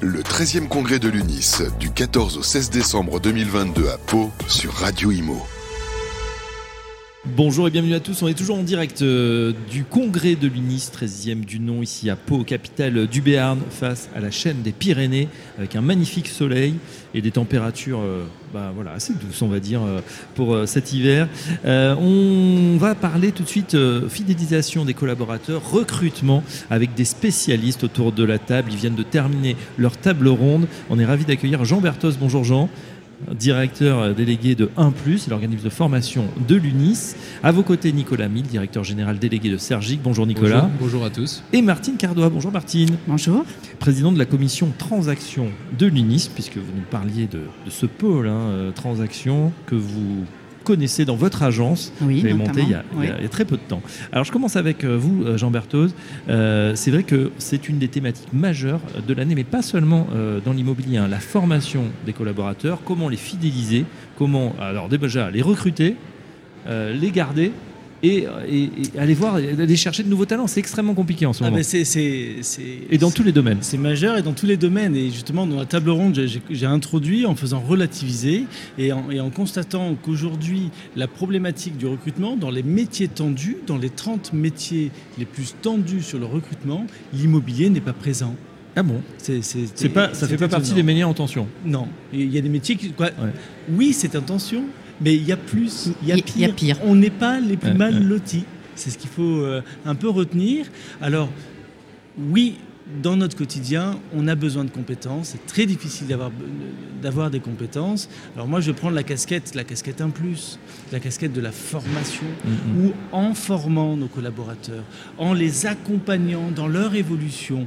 Le 13e congrès de l'UNIS du 14 au 16 décembre 2022 à Pau sur Radio Imo. Bonjour et bienvenue à tous. On est toujours en direct euh, du congrès de l'UNIS, 13e du nom, ici à Pau, capitale du Béarn, face à la chaîne des Pyrénées, avec un magnifique soleil et des températures euh, bah, voilà, assez douces, on va dire, euh, pour cet hiver. on va parler tout de suite fidélisation des collaborateurs, recrutement avec des spécialistes autour de la table. Ils viennent de terminer leur table ronde. On est ravi d'accueillir Jean Bertos. Bonjour Jean directeur délégué de 1 ⁇ l'organisme de formation de l'UNIS. À vos côtés, Nicolas Mille, directeur général délégué de Sergic. Bonjour Nicolas. Bonjour, à tous. Et Martine Cardois. Bonjour Martine. Bonjour. Président de la commission transaction de l'UNIS, puisque vous nous parliez de, ce pôle hein, euh, transaction que vous connaissez dans votre agence. Oui, vous avez monté il y, a, très peu de temps. Alors je commence avec euh, vous, euh, Jean Berthoz. Euh, c'est vrai que c'est une des thématiques majeures de l'année, mais pas seulement dans l'immobilier. Hein. la formation des collaborateurs, comment les fidéliser, comment alors déjà les recruter, les garder et, aller voir, aller chercher de nouveaux talents. C'est extrêmement compliqué en ce ah, moment. et dans tous les domaines. C'est majeur et dans tous les domaines. Et justement, dans la table ronde, j'ai introduit en faisant relativiser et en, et en constatant qu'aujourd'hui, la problématique du recrutement, dans les métiers tendus, dans les 30 métiers les plus tendus sur le recrutement, l'immobilier n'est pas présent. Ah bon? C'est, pas, Ça fait pas partie des métiers en tension Non. Il y a des métiers qui. Quoi, Oui, c'est en tension, mais il y a plus, il y a pire. On n'est pas les plus mal lotis. C'est ce qu'il faut euh, un peu retenir. Alors, oui, dans notre quotidien, on a besoin de compétences. C'est très difficile d'avoir des compétences. Alors moi, je vais prendre la casquette, la casquette 1 plus, la casquette de la formation, mm-hmm. où en formant nos collaborateurs, en les accompagnant dans leur évolution,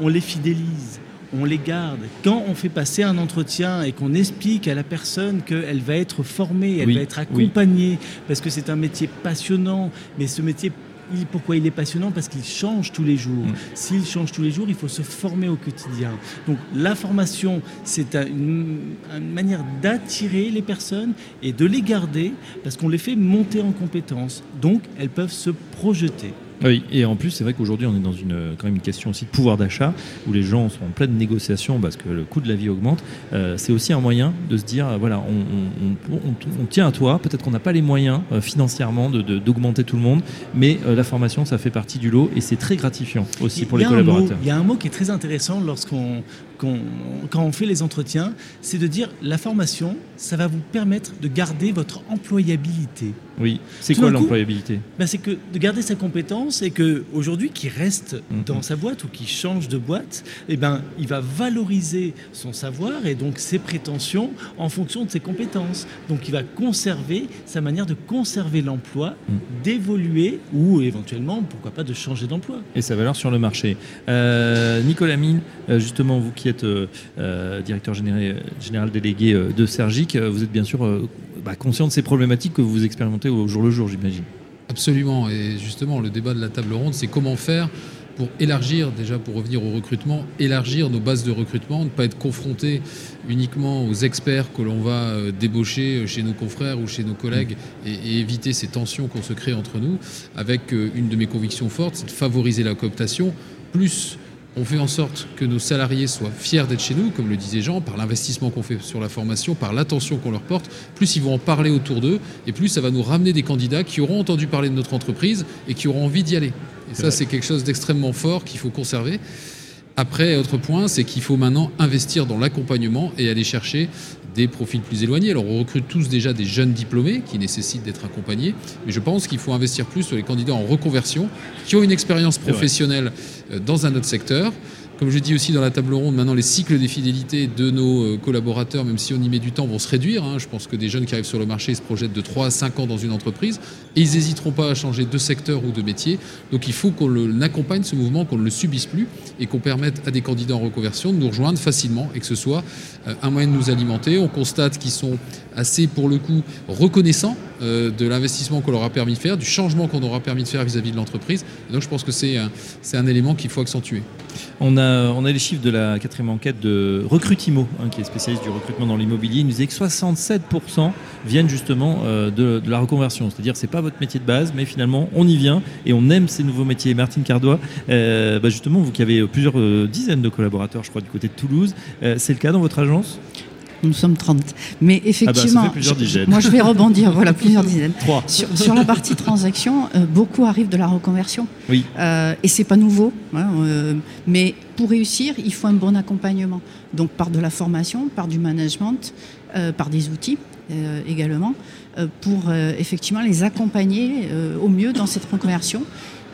on les fidélise, on les garde. Quand on fait passer un entretien et qu'on explique à la personne qu'elle va être formée, elle va être accompagnée, parce que c'est un métier passionnant, mais ce métier pourquoi il est passionnant? Parce qu'il change tous les jours. Mm. S'il change tous les jours, il faut se former au quotidien. Donc la formation, c'est une, une, manière d'attirer les personnes et de les garder parce qu'on les fait monter en compétences. Donc elles peuvent se projeter. Oui, et en plus, c'est vrai qu'aujourd'hui, on est dans une, quand même une question aussi de pouvoir d'achat, où les gens sont en pleine négociation parce que le coût de la vie augmente. Euh, c'est aussi un moyen de se dire, euh, voilà, on, tient à toi, peut-être qu'on n'a pas les moyens euh, financièrement d'augmenter de, tout le monde, mais la formation, ça fait partie du lot, et c'est très gratifiant aussi pour les collaborateurs. il y a un mot qui est très intéressant lorsqu'on quand on fait les entretiens, c'est de dire la formation, ça va vous permettre de garder votre employabilité. Oui, c'est quoi l'employabilité? ben C'est que de garder sa compétence et qu'aujourd'hui, qui reste mm-hmm. dans sa boîte ou qui change de boîte, eh ben, il va valoriser son savoir et donc ses prétentions en fonction de ses compétences. Donc il va conserver sa manière de conserver l'emploi, mm. d'évoluer ou éventuellement, pourquoi pas, de changer d'emploi. Et sa valeur sur le marché. Euh, Nicolas Mine, euh, justement, vous qui êtes euh, directeur général, délégué de Sergic, vous êtes bien sûr bah, conscient de ces problématiques que vous expérimentez au jour le jour, j'imagine. Absolument. Et justement, le débat de la table ronde, c'est comment faire pour élargir, déjà pour revenir au recrutement, élargir nos bases de recrutement, ne pas être confronté uniquement aux experts que l'on va débaucher chez nos confrères ou chez nos collègues et, et éviter ces tensions qu'on se crée entre nous, avec une de mes convictions fortes, c'est de favoriser la cooptation, plus on fait en sorte que nos salariés soient fiers d'être chez nous, comme le disait Jean, par l'investissement qu'on fait sur la formation, par l'attention qu'on leur porte, plus ils vont en parler autour d'eux, et plus ça va nous ramener des candidats qui auront entendu parler de notre entreprise et qui auront envie d'y aller. Et ça, c'est quelque chose d'extrêmement fort qu'il faut conserver. Après, autre point, c'est qu'il faut maintenant investir dans l'accompagnement et aller chercher des profils plus éloignés. Alors on recrute tous déjà des jeunes diplômés qui nécessitent d'être accompagnés, mais je pense qu'il faut investir plus sur les candidats en reconversion qui ont une expérience professionnelle euh, dans un autre secteur comme je dis aussi dans la table ronde, maintenant les cycles des fidélités de nos euh, collaborateurs, même si on y met du temps, vont se réduire. Hein. Je pense que des jeunes qui arrivent sur le marché se projettent de 3 à 5 ans dans une entreprise et ils n'hésiteront pas à changer de secteur ou de métier. Donc il faut qu'on accompagne ce mouvement, qu'on ne le subisse plus et qu'on permette à des candidats en reconversion de nous rejoindre facilement et que ce soit euh, un moyen de nous alimenter. On constate qu'ils sont assez, pour le coup, reconnaissants euh, de l'investissement qu'on leur a permis de faire, du changement qu'on aura permis de faire vis-à-vis de l'entreprise. Donc je pense que c'est un, un élément qu'il faut accentuer. On a on a les chiffres de la quatrième enquête de Recrutimo, hein, qui est spécialiste du recrutement dans l'immobilier. Il nous disait que 67% viennent justement euh, de, la reconversion. C'est-à-dire, c'est pas votre métier de base, mais finalement, on y vient et on aime ces nouveaux métiers. Martine Cardois, euh, bah, justement, vous qui avez plusieurs dizaines de collaborateurs, je crois, du côté de Toulouse, c'est le cas dans votre agence? Nous sommes 30. Mais effectivement, ah bah, je, moi je vais rebondir, voilà, plusieurs dizaines. Sur, la partie transaction, euh, beaucoup arrivent de la reconversion. Oui. Euh, et c'est pas nouveau. Hein, euh, mais pour réussir, il faut un bon accompagnement. Donc par de la formation, par du management, euh, par des outils également, pour effectivement les accompagner au mieux dans cette reconversion.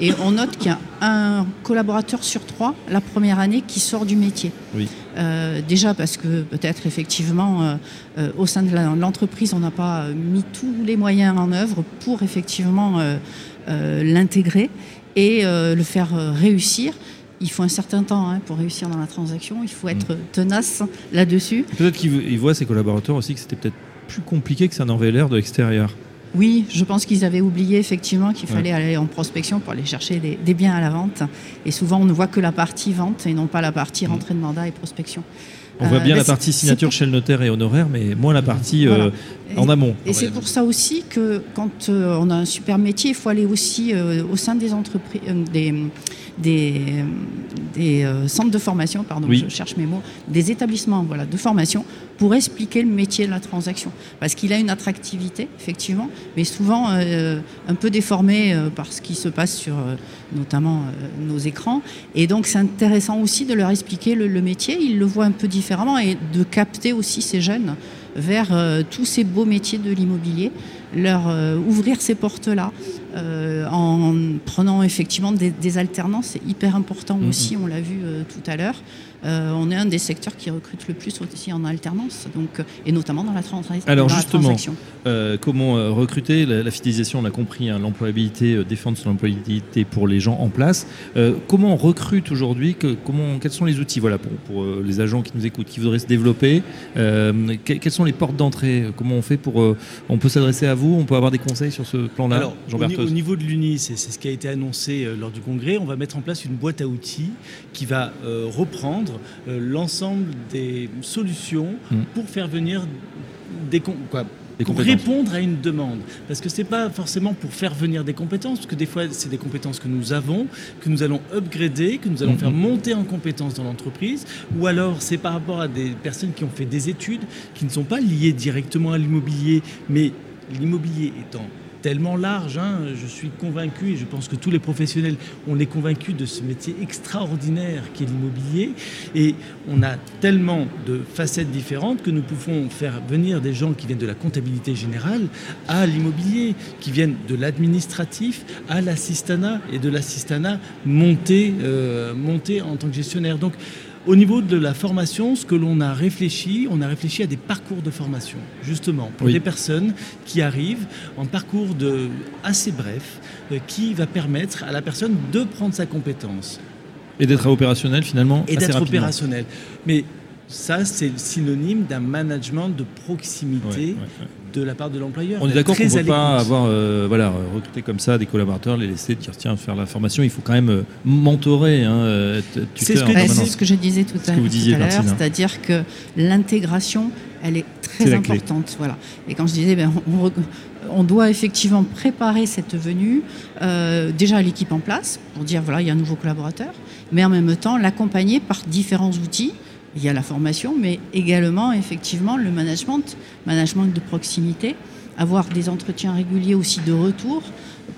Et on note qu'il y a un collaborateur sur trois la première année qui sort du métier. Oui. Euh, déjà parce que peut-être effectivement euh, euh, au sein de l'entreprise on n'a pas mis tous les moyens en œuvre pour effectivement l'intégrer et le faire réussir. Il faut un certain temps hein, pour réussir dans la transaction. Il faut être mm. tenace là-dessus. Peut-être qu'il voit ses collaborateurs aussi que c'était peut-être plus compliqué que ça n'en avait l'air de l'extérieur. Oui, je pense qu'ils avaient oublié effectivement qu'il fallait aller en prospection pour aller chercher des, biens à la vente. Et souvent, on ne voit que la partie vente et non pas la partie mm. rentrée de mandat et prospection. On voit bien euh, la partie signature chez le notaire et honoraire, mais moins la partie euh, en amont. Et c'est pour ça aussi que quand euh, on a un super métier, il faut aller aussi au sein des entreprises, des, des, des centres de formation, pardon, je cherche mes mots, des établissements voilà, de formation pour expliquer le métier de la transaction. Parce qu'il a une attractivité, effectivement, mais souvent euh, un peu déformé euh, par ce qui se passe sur notamment nos écrans. Et donc c'est intéressant aussi de leur expliquer le, le, métier, ils le voient un peu différemment et de capter aussi ces jeunes vers tous ces beaux métiers de l'immobilier leur euh, ouvrir ces portes-là euh, en prenant effectivement des, alternances, c'est hyper important mm-hmm. aussi, on l'a vu euh, tout à l'heure. on est un des secteurs qui recrute le plus aussi en alternance, donc, et notamment dans la, transaction. Alors justement, comment recruter? La, fidélisation, on a compris, hein, l'employabilité, défendre son employabilité pour les gens en place. comment on recrute aujourd'hui? Comment, Quels sont les outils? Voilà, pour, pour les agents qui nous écoutent, qui voudraient se développer Quelles sont les portes d'entrée? Comment on fait pour... on peut s'adresser à vous? On peut avoir des conseils sur ce plan-là, Jean au, au niveau de l'UNI, c'est ce qui a été annoncé euh, lors du congrès, on va mettre en place une boîte à outils qui va euh, reprendre euh, l'ensemble des solutions hmm. pour faire venir des quoi, pour répondre à une demande. Parce que ce n'est pas forcément pour faire venir des compétences, parce que des fois, c'est des compétences que nous avons, que nous allons upgrader, que nous allons hmm. faire monter en compétences dans l'entreprise, ou alors c'est par rapport à des personnes qui ont fait des études, qui ne sont pas liées directement à l'immobilier, mais l'immobilier étant tellement large, hein, je suis convaincu, et je pense que tous les professionnels, on est convaincus de ce métier extraordinaire qui est l'immobilier, et on a tellement de facettes différentes que nous pouvons faire venir des gens qui viennent de la comptabilité générale à l'immobilier, qui viennent de l'administratif à l'assistanat, et de l'assistanat monter, euh, en tant que gestionnaire. Donc, au niveau de la formation, ce que l'on a réfléchi, on a réfléchi à des parcours de formation, justement, pour des personnes qui arrivent en parcours de, assez bref, euh, qui va permettre à la personne de prendre sa compétence. Et d'être opérationnel finalement Et d'être opérationnel. Mais ça, c'est synonyme d'un management de proximité de la part de l'employeur. On est d'accord qu'on ne peut pas avoir euh, voilà, recruter comme ça des collaborateurs, les laisser dire tiens, faire la formation. Il faut quand même euh, mentorer, hein, C'est ce, que je disais tout à, l'heure, c'est-à-dire que l'intégration, elle est très importante. Voilà. Et quand je disais, ben, on, doit effectivement préparer cette venue, euh, déjà l'équipe en place, pour dire voilà, il y a un nouveau collaborateur, mais en même temps l'accompagner par différents outils il y a la formation, mais également effectivement le management, management de proximité, avoir des entretiens réguliers aussi de retour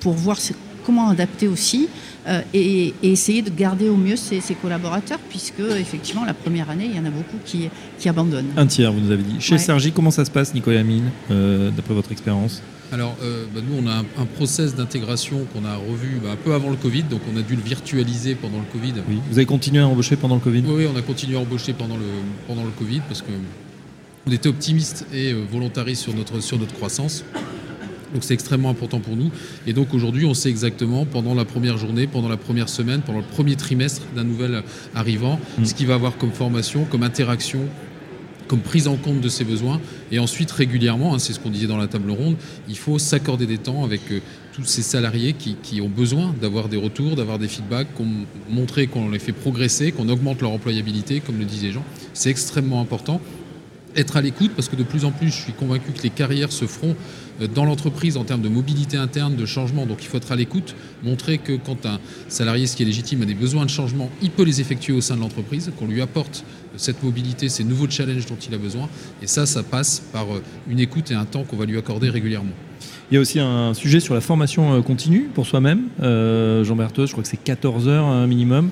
pour voir comment adapter aussi euh, et, essayer de garder au mieux ses, collaborateurs, puisque effectivement la première année, il y en a beaucoup qui, qui abandonnent. Un tiers, vous nous avez dit. Chez Sergi, comment ça se passe, Nicolas Mine, euh, d'après votre expérience? Alors, euh, bah, nous, on a un, process d'intégration qu'on a revu bah, un peu avant le Covid, donc on a dû le virtualiser pendant le Covid. Oui. Vous avez continué à embaucher pendant le Covid? Oui, on a continué à embaucher pendant le, pendant le Covid parce que on était optimiste et euh, volontariste sur notre, sur notre croissance. Donc c'est extrêmement important pour nous. Et donc aujourd'hui, on sait exactement pendant la première journée, pendant la première semaine, pendant le premier trimestre d'un nouvel arrivant, mm. ce qu'il va avoir comme formation, comme interaction comme prise en compte de ses besoins. Et ensuite, régulièrement, hein, c'est ce qu'on disait dans la table ronde, il faut s'accorder des temps avec euh, tous ces salariés qui, ont besoin d'avoir des retours, d'avoir des feedbacks, qu'on montrer qu'on les fait progresser, qu'on augmente leur employabilité, comme le disaient Jean. C'est extrêmement important être à l'écoute parce que de plus en plus, je suis convaincu que les carrières se feront dans l'entreprise en termes de mobilité interne, de changement. Donc il faut être à l'écoute, montrer que quand un salarié, ce qui est légitime, a des besoins de changement, il peut les effectuer au sein de l'entreprise, qu'on lui apporte euh, cette mobilité, ces nouveaux challenges dont il a besoin. Et ça, ça passe par euh, une écoute et un temps qu'on va lui accorder régulièrement. Il y a aussi un sujet sur la formation continue pour soi-même. Jean Berthez, je crois que c'est 14 heures un minimum.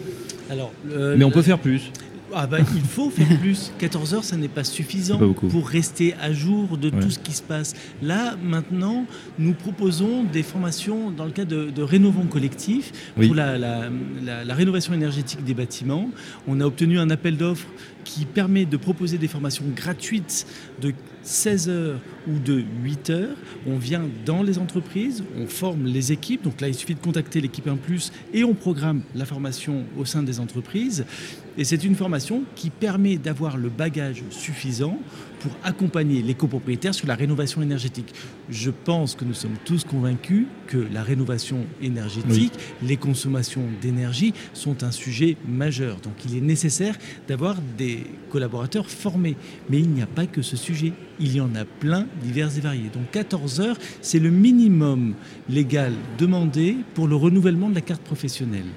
Alors, Mais on peut faire plus. Ah bah, il faut faire plus. 14 heures, ça n'est pas suffisant pour rester à jour de tout ce qui se passe. Là, maintenant, nous proposons des formations dans le cadre de, de Rénovons Collectif pour la, la, rénovation énergétique des bâtiments. On a obtenu un appel d'offres qui permet de proposer des formations gratuites de 16 heures ou de 8 heures. On vient dans les entreprises, on forme les équipes. Donc là, il suffit de contacter l'équipe 1 ⁇ et on programme la formation au sein des entreprises. Et c'est une formation qui permet d'avoir le bagage suffisant pour accompagner les copropriétaires sur la rénovation énergétique. Je pense que nous sommes tous convaincus que la rénovation énergétique, les consommations d'énergie sont un sujet majeur. Donc il est nécessaire d'avoir des collaborateurs formés. Mais il n'y a pas que ce sujet. Il y en a plein, divers et variés. Donc 14 heures, c'est le minimum légal demandé pour le renouvellement de la carte professionnelle.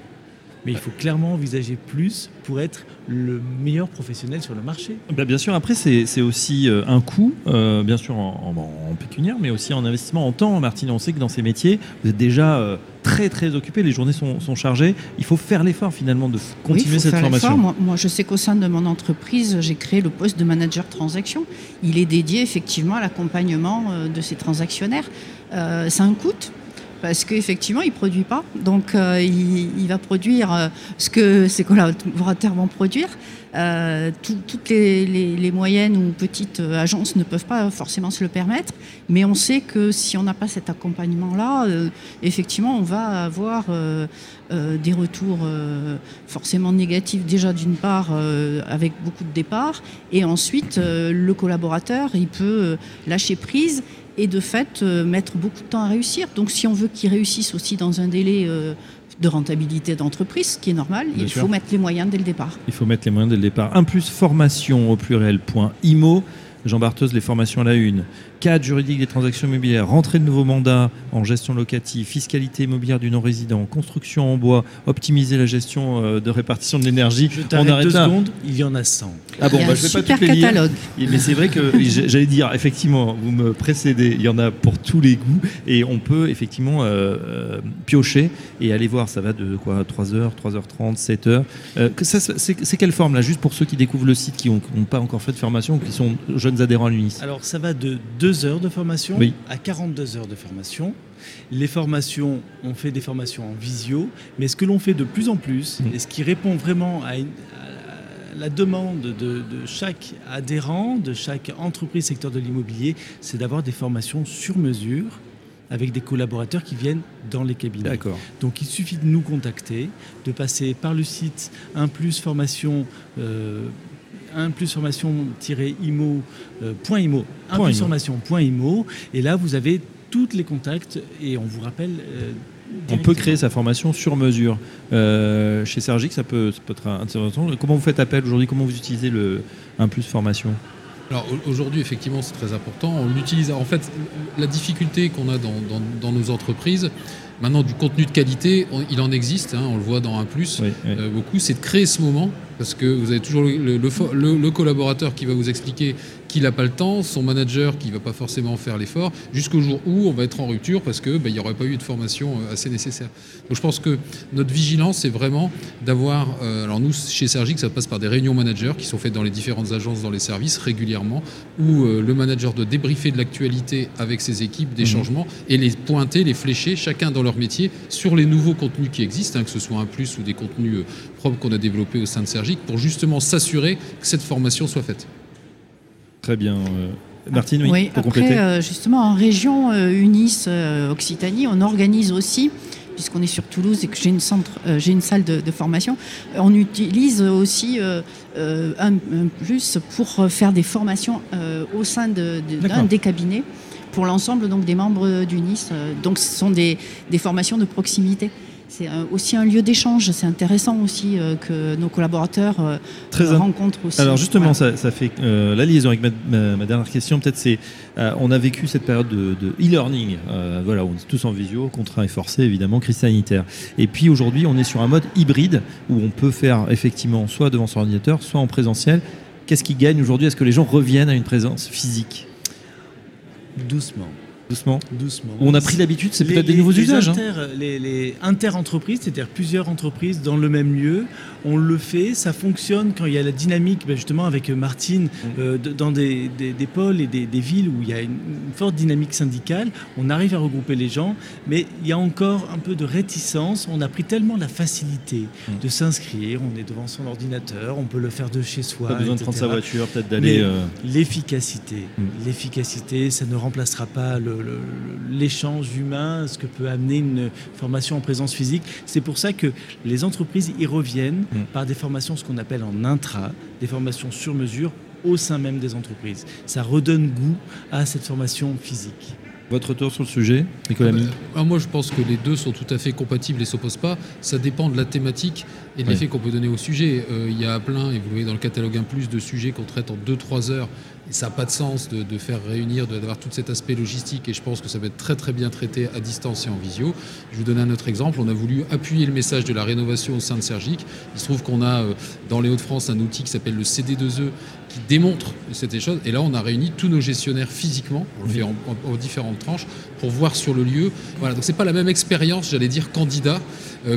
Mais il faut clairement envisager plus pour être le meilleur professionnel sur le marché. Ben, bien sûr, après, c'est aussi euh, un coût, euh, bien sûr en, pécuniaire, mais aussi en investissement en temps. Martine, on sait que dans ces métiers, vous êtes déjà euh, très très occupé, les journées sont, chargées. Il faut faire l'effort finalement de continuer cette formation. Moi, moi, je sais qu'au sein de mon entreprise, j'ai créé le poste de manager transaction. Il est dédié effectivement à l'accompagnement de ces transactionnaires. c'est un coût parce qu'effectivement, il ne produit pas. Donc, euh, il, va produire euh, ce que ses collaborateurs vont produire. Euh, toutes les, moyennes ou petites agences ne peuvent pas forcément se le permettre, mais on sait que si on n'a pas cet accompagnement-là, effectivement, on va avoir des retours forcément négatifs déjà d'une part avec beaucoup de départs, et ensuite le collaborateur, il peut lâcher prise et de fait euh, mettre beaucoup de temps à réussir. Donc si on veut qu'ils réussissent aussi dans un délai euh, de rentabilité d'entreprise, ce qui est normal, il faut mettre les moyens dès le départ. Il faut mettre les moyens dès le départ. Un plus formation au pluriel point IMO. Jean Bartheuse, les formations à la une cadre juridique des transactions immobilières, rentrée de nouveaux mandats en gestion locative, fiscalité immobilière du non-résident, construction en bois, optimiser la gestion euh, de répartition de l'énergie. On arrête deux secondes, il y en a 100. Ah bon, bah, je vais pas toutes les catalogue. Mais c'est vrai que j'allais dire, effectivement, vous me précédez, il y en a pour tous les goûts et on peut effectivement euh, euh, piocher et aller voir, ça va de quoi 3h, 3h30, 7h. c'est quelle forme là, juste pour ceux qui découvrent le site, qui n'ont pas encore fait de formation ou qui sont jeunes adhérents à l'UNIS Alors ça va de 2 heures de formation à 42 heures de formation. Les formations, on fait des formations en visio, mais ce que l'on fait de plus en plus, mm. et ce qui répond vraiment à, la demande de, chaque adhérent, de chaque entreprise secteur de l'immobilier, c'est d'avoir des formations sur mesure avec des collaborateurs qui viennent dans les cabinets. D'accord. Donc il suffit de nous contacter, de passer par le site un plus formation. Euh, 1 plus formation-imo, euh, point imo, 1 plus formation.imo, et là vous avez tous les contacts et on vous rappelle. Euh, on peut créer sa formation sur mesure. Euh, chez Sergic, ça peut, ça peut être intéressant. Comment vous faites appel aujourd'hui? Comment vous utilisez le 1 plus formation? Alors aujourd'hui, effectivement, c'est très important. On l'utilise. En fait, la difficulté qu'on a dans, dans, nos entreprises, maintenant, du contenu de qualité, il en existe. Hein, on le voit dans un plus beaucoup. C'est de créer ce moment parce que vous avez toujours le, collaborateur qui va vous expliquer qu'il n'a pas le temps, son manager qui ne va pas forcément faire l'effort, jusqu'au jour où on va être en rupture parce qu'il bah, n'y aurait pas eu de formation euh, assez nécessaire. Donc je pense que notre vigilance, c'est vraiment d'avoir... Euh, alors nous, chez Sergic, ça passe par des réunions managers qui sont faites dans les différentes agences, dans les services régulièrement, où euh, le manager doit débriefer de l'actualité avec ses équipes, des mmh. changements, et les pointer, les flécher, chacun dans leur métier, sur les nouveaux contenus qui existent, hein, que ce soit un plus ou des contenus propres qu'on a développés au sein de Sergic pour justement s'assurer que cette formation soit faite. Très bien. Euh, Martine, oui, pour après, euh, justement, en région euh, UNIS Occitanie, on organise aussi puisqu'on est sur Toulouse et que j'ai une, centre, j'ai une salle de, formation, on utilise aussi un, plus pour faire des formations au sein d'un des cabinets pour l'ensemble donc des membres du Nice. Donc ce sont des, des formations de proximité c'est aussi un lieu d'échange. C'est intéressant aussi euh, que nos collaborateurs euh, rencontrent aussi. Alors justement, ça, fait euh, la liaison avec ma, dernière question. Peut-être c'est, on a vécu cette période de, e-learning. voilà, on est tous en visio, contraint et forcé évidemment, crise sanitaire. Et puis aujourd'hui, on est sur un mode hybride où on peut faire effectivement soit devant son ordinateur, soit en présentiel. Qu'est-ce qui gagne aujourd'hui? Est-ce que les gens reviennent à une présence physique? Doucement. Doucement. Doucement. On a pris l'habitude, c'est peut-être des nouveaux usages. Hein. les, les inter-entreprises, c'est-à-dire plusieurs entreprises dans le même lieu, on le fait, ça fonctionne quand il y a la dynamique, ben, justement avec Martine, mm. euh, dans des, pôles et des, villes où il y a une, forte dynamique syndicale, on arrive à regrouper les gens, mais il y a encore un peu de réticence. On a pris tellement la facilité mm. de s'inscrire, on est devant son ordinateur, on peut le faire de chez soi. Pas besoin de prendre sa voiture, peut-être d'aller. Euh, l'efficacité, mm. l'efficacité, ça ne remplacera pas l'échange humain, ce que peut amener une formation en présence physique. C'est pour ça que les entreprises y reviennent Mm. par des formations, ce qu'on appelle en intra, des formations sur mesure au sein même des entreprises. Ça redonne goût à cette formation physique. Votre retour sur le sujet, Nicolas ah bah, Moi, je pense que les deux sont tout à fait compatibles et ne s'opposent pas. Ça dépend de la thématique et de l'effet qu'on peut donner au sujet. Euh, il y a plein, et vous le voyez dans le catalogue un plus, de sujets qu'on traite en 2-3 heures ça n'a pas de sens de, faire réunir, d'avoir tout cet aspect logistique et je pense que ça va être très très bien traité à distance et en visio. Je vous donne un autre exemple. On a voulu appuyer le message de la rénovation au sein de Sergique. Il se trouve qu'on a euh, dans les Hauts-de-France un outil qui s'appelle le CD2E qui démontre cette chose. Et là, on a réuni tous nos gestionnaires physiquement, on le fait en, différentes tranches, pour voir sur le lieu. Voilà, donc c'est pas la même expérience, j'allais dire, candidat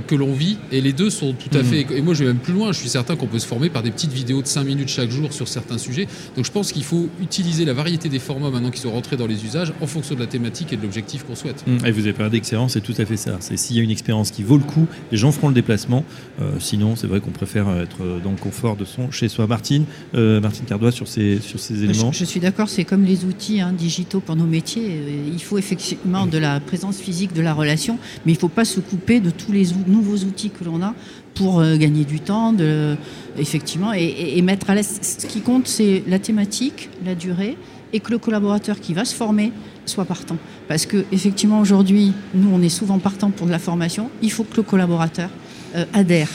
que l'on vit. Et les deux sont tout à mmh. fait. Et moi, je vais même plus loin. Je suis certain qu'on peut se former par des petites vidéos de 5 minutes chaque jour sur certains sujets. Donc je pense qu'il faut utiliser la variété des formats maintenant qui sont rentrés dans les usages en fonction de la thématique et de l'objectif qu'on souhaite. Mmh. Et vous avez parlé d'expérience, c'est tout à fait ça. C'est s'il y a une expérience qui vaut le coup, les gens feront le déplacement. Euh, sinon, c'est vrai qu'on préfère être dans le confort de son chez soi. Martine, euh, Martine Cardois sur ces, sur ces éléments. Je, suis d'accord, c'est comme les outils hein, digitaux pour nos métiers. Euh, il faut effectivement de la présence physique, de la relation, mais il ne faut pas se couper de tous les nouveaux outils que l'on a pour gagner du temps, de, effectivement, et, mettre à l'aise. Ce qui compte, c'est la thématique, la durée, et que le collaborateur qui va se former soit partant. Parce que effectivement, aujourd'hui, nous, on est souvent partant pour de la formation. Il faut que le collaborateur adhère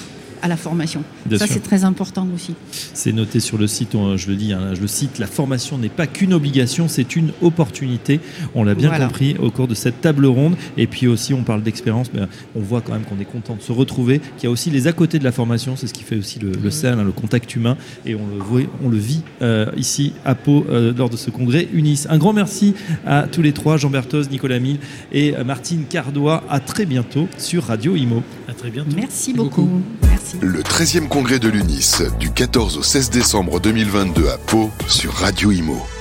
à la formation. ça, c'est très important aussi. C'est noté sur le site, je le dis, hein, je le cite, la formation n'est pas qu'une obligation, c'est une opportunité. On l'a bien compris au cours de cette table ronde. Et puis aussi, on parle d'expérience, mais on voit quand même qu'on est content de se retrouver, qu'il y a aussi les à côté de la formation, c'est ce qui fait aussi le, le sel, hein, le contact humain. Et on le, voit, on le vit euh, ici à Pau euh, lors de ce congrès UNIS. Un grand merci à tous les trois, Jean Berthoz, Nicolas Mille et euh, Martine Cardois. À très bientôt sur Radio Imo. À très bientôt. Merci beaucoup. Le 13e congrès de l'UNIS du 14 au 16 décembre 2022 à Pau sur Radio Imo.